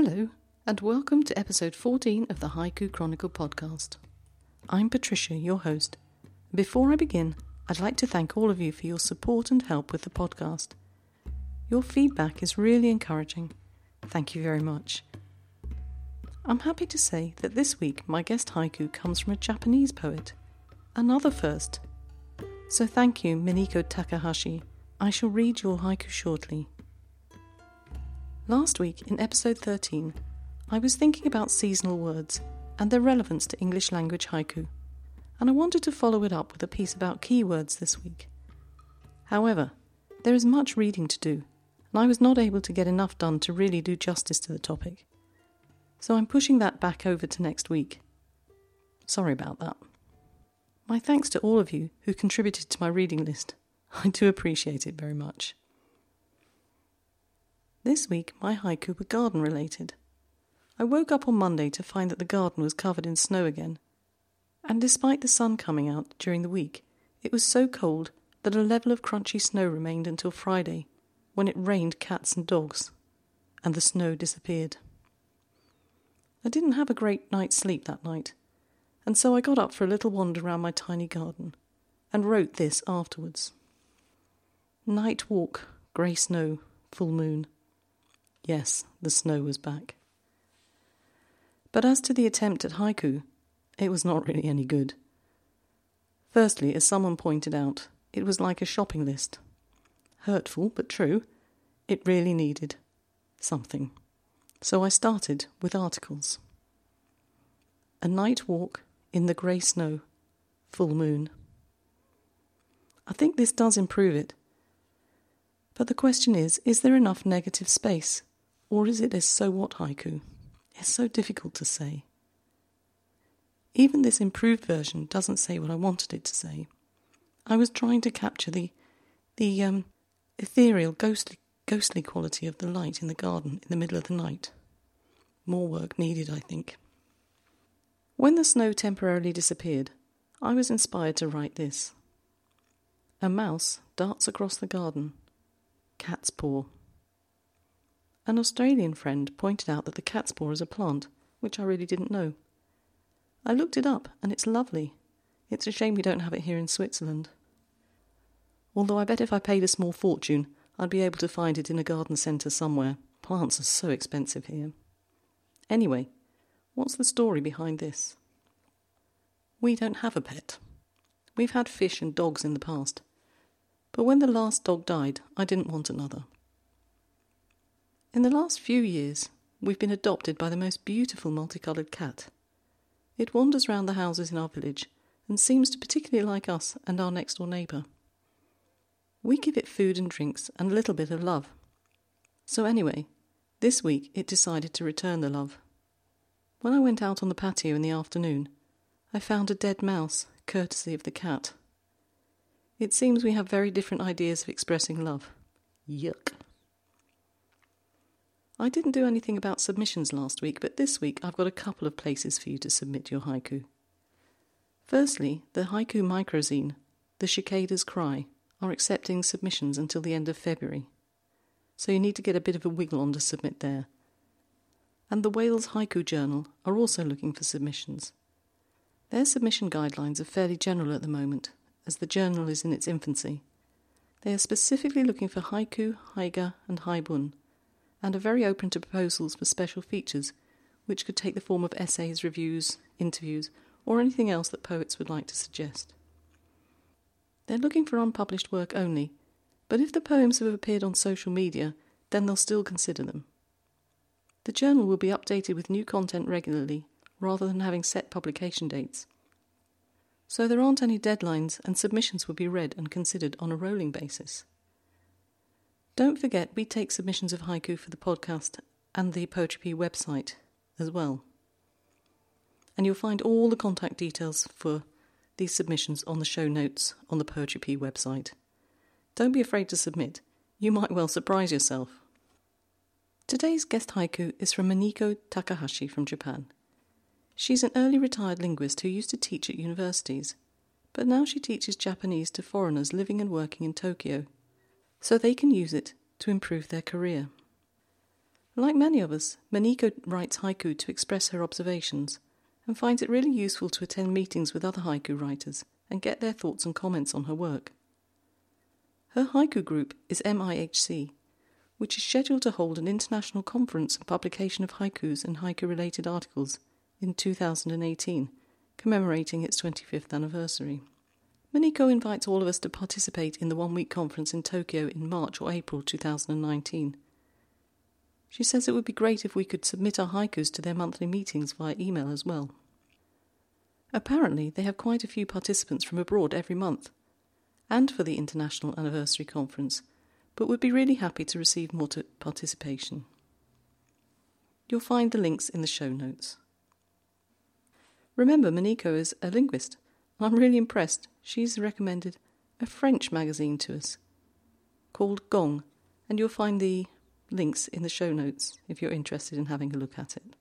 Hello, and welcome to episode 14 of the Haiku Chronicle podcast. I'm Patricia, your host. Before I begin, I'd like to thank all of you for your support and help with the podcast. Your feedback is really encouraging. Thank you very much. I'm happy to say that this week my guest haiku comes from a Japanese poet. Another first. So thank you, Miniko Takahashi. I shall read your haiku shortly. Last week, in episode 13, I was thinking about seasonal words and their relevance to English language haiku, and I wanted to follow it up with a piece about keywords this week. However, there is much reading to do, and I was not able to get enough done to really do justice to the topic. So I'm pushing that back over to next week. Sorry about that. My thanks to all of you who contributed to my reading list. I do appreciate it very much. This week, my haiku were garden related. I woke up on Monday to find that the garden was covered in snow again. And despite the sun coming out during the week, it was so cold that a level of crunchy snow remained until Friday, when it rained cats and dogs, and the snow disappeared. I didn't have a great night's sleep that night, and so I got up for a little wander round my tiny garden, and wrote this afterwards. Night walk, grey snow, full moon. Yes, the snow was back. But as to the attempt at haiku, it was not really any good. Firstly, as someone pointed out, it was like a shopping list. Hurtful, but true. It really needed something. So I started with articles. A night walk in the grey snow, full moon. I think this does improve it. But the question is is there enough negative space? Or is it a so what haiku? It's so difficult to say. Even this improved version doesn't say what I wanted it to say. I was trying to capture the the um, ethereal, ghostly, ghostly quality of the light in the garden in the middle of the night. More work needed, I think. When the snow temporarily disappeared, I was inspired to write this. A mouse darts across the garden. Cat's paw. An Australian friend pointed out that the cat's paw is a plant, which I really didn't know. I looked it up, and it's lovely. It's a shame we don't have it here in Switzerland. Although I bet if I paid a small fortune, I'd be able to find it in a garden centre somewhere. Plants are so expensive here. Anyway, what's the story behind this? We don't have a pet. We've had fish and dogs in the past. But when the last dog died, I didn't want another. In the last few years, we've been adopted by the most beautiful multicoloured cat. It wanders round the houses in our village and seems to particularly like us and our next door neighbour. We give it food and drinks and a little bit of love. So, anyway, this week it decided to return the love. When I went out on the patio in the afternoon, I found a dead mouse, courtesy of the cat. It seems we have very different ideas of expressing love. Yuck. I didn't do anything about submissions last week, but this week I've got a couple of places for you to submit your haiku. Firstly, the Haiku Microzine, The Cicada's Cry, are accepting submissions until the end of February. So you need to get a bit of a wiggle on to submit there. And the Wales Haiku Journal are also looking for submissions. Their submission guidelines are fairly general at the moment, as the journal is in its infancy. They are specifically looking for haiku, haiga, and haibun and are very open to proposals for special features, which could take the form of essays, reviews, interviews, or anything else that poets would like to suggest. They're looking for unpublished work only, but if the poems have appeared on social media, then they'll still consider them. The journal will be updated with new content regularly, rather than having set publication dates. So there aren't any deadlines, and submissions will be read and considered on a rolling basis. Don't forget, we take submissions of haiku for the podcast and the Poetry website as well. And you'll find all the contact details for these submissions on the show notes on the Poetry website. Don't be afraid to submit, you might well surprise yourself. Today's guest haiku is from Maniko Takahashi from Japan. She's an early retired linguist who used to teach at universities, but now she teaches Japanese to foreigners living and working in Tokyo so they can use it to improve their career. Like many of us, Maniko writes haiku to express her observations and finds it really useful to attend meetings with other haiku writers and get their thoughts and comments on her work. Her haiku group is MIHC, which is scheduled to hold an international conference and publication of haikus and haiku related articles in 2018, commemorating its 25th anniversary. Maniko invites all of us to participate in the one week conference in Tokyo in March or April 2019. She says it would be great if we could submit our haikus to their monthly meetings via email as well. Apparently, they have quite a few participants from abroad every month, and for the International Anniversary Conference, but would be really happy to receive more to participation. You'll find the links in the show notes. Remember, Maniko is a linguist, I'm really impressed. She's recommended a French magazine to us called Gong, and you'll find the links in the show notes if you're interested in having a look at it.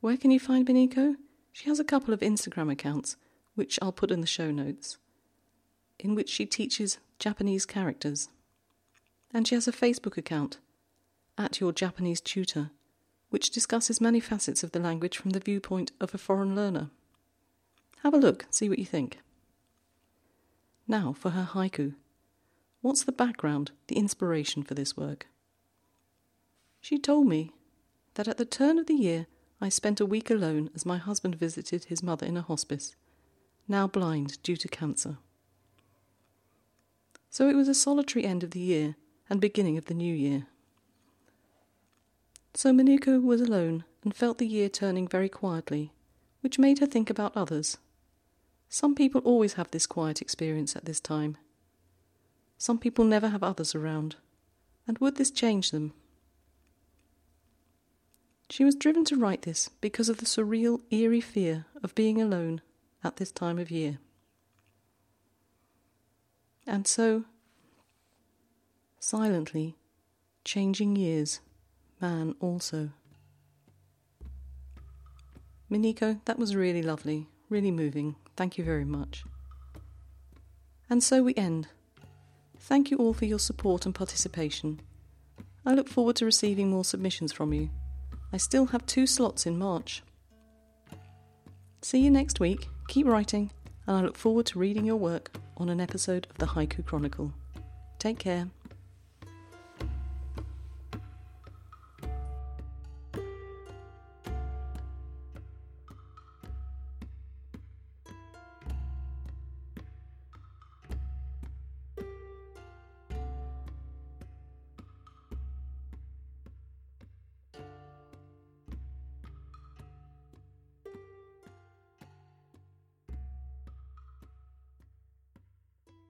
Where can you find Maniko? She has a couple of Instagram accounts, which I'll put in the show notes, in which she teaches Japanese characters. And she has a Facebook account, at your Japanese tutor, which discusses many facets of the language from the viewpoint of a foreign learner. Have a look, see what you think. Now for her haiku. What's the background, the inspiration for this work? She told me that at the turn of the year I spent a week alone as my husband visited his mother in a hospice, now blind due to cancer. So it was a solitary end of the year and beginning of the new year. So Maniko was alone and felt the year turning very quietly, which made her think about others. Some people always have this quiet experience at this time. Some people never have others around. And would this change them? She was driven to write this because of the surreal, eerie fear of being alone at this time of year. And so, silently, changing years, man also. Miniko, that was really lovely, really moving. Thank you very much. And so we end. Thank you all for your support and participation. I look forward to receiving more submissions from you. I still have two slots in March. See you next week, keep writing, and I look forward to reading your work on an episode of the Haiku Chronicle. Take care.